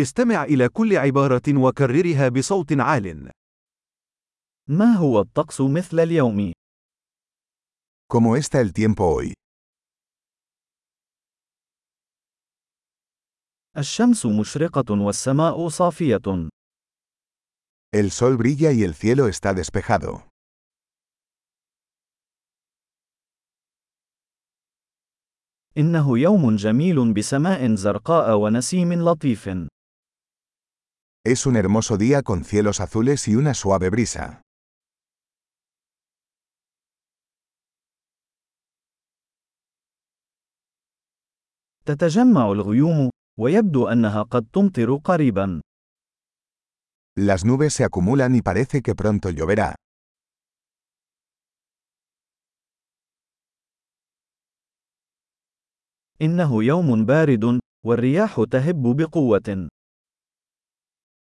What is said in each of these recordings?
استمع إلى كل عبارة وكررها بصوت عال. ما هو الطقس مثل اليوم؟ ¿Cómo está el tiempo hoy? الشمس مشرقة والسماء صافية. El sol brilla y el cielo está despejado. إنه يوم جميل بسماء زرقاء ونسيم لطيف. Es un hermoso día con cielos azules y una suave brisa. تتجمع الغيوم، ويبدو أنها قد تمطر قريبا. Las nubes se acumulan y parece que pronto lloverá. إنه يوم بارد، والرياح تهب بقوة.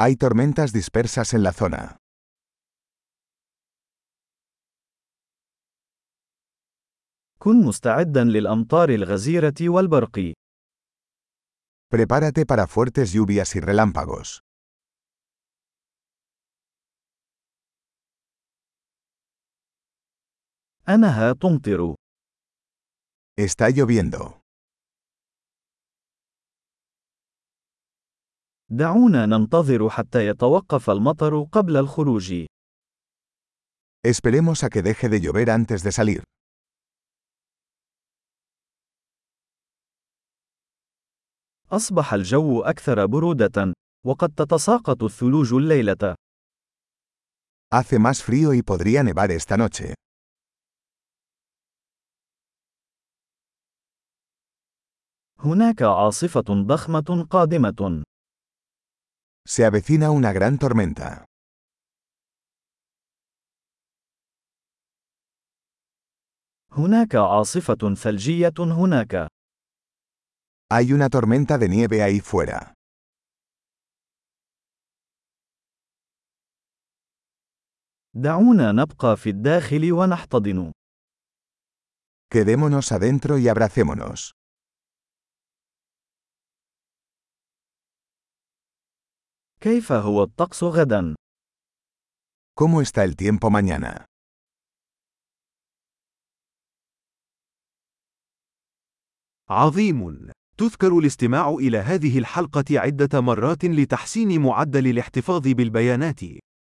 Hay tormentas dispersas en la zona. كن مستعدا للأمطار الغزيرة والبرق. Prepárate para fuertes lluvias y relámpagos. أنها تمطر. Está lloviendo. دعونا ننتظر حتى يتوقف المطر قبل الخروج. Esperemos a que deje de llover antes de salir. أصبح الجو أكثر برودة، وقد تتساقط الثلوج الليلة. Hace más frío y podría nevar esta noche. هناك عاصفة ضخمة قادمة. Se avecina una gran tormenta. هناك عاصفة ثلجية هناك. Hay una tormenta de nieve ahí fuera. دعونا نبقى في الداخل ونحتضن. Quedémonos adentro y abracémonos. كيف هو الطقس غدا؟ ¿Cómo está el tiempo mañana? عظيم. تذكر الاستماع إلى هذه الحلقة عدة مرات لتحسين معدل الاحتفاظ بالبيانات.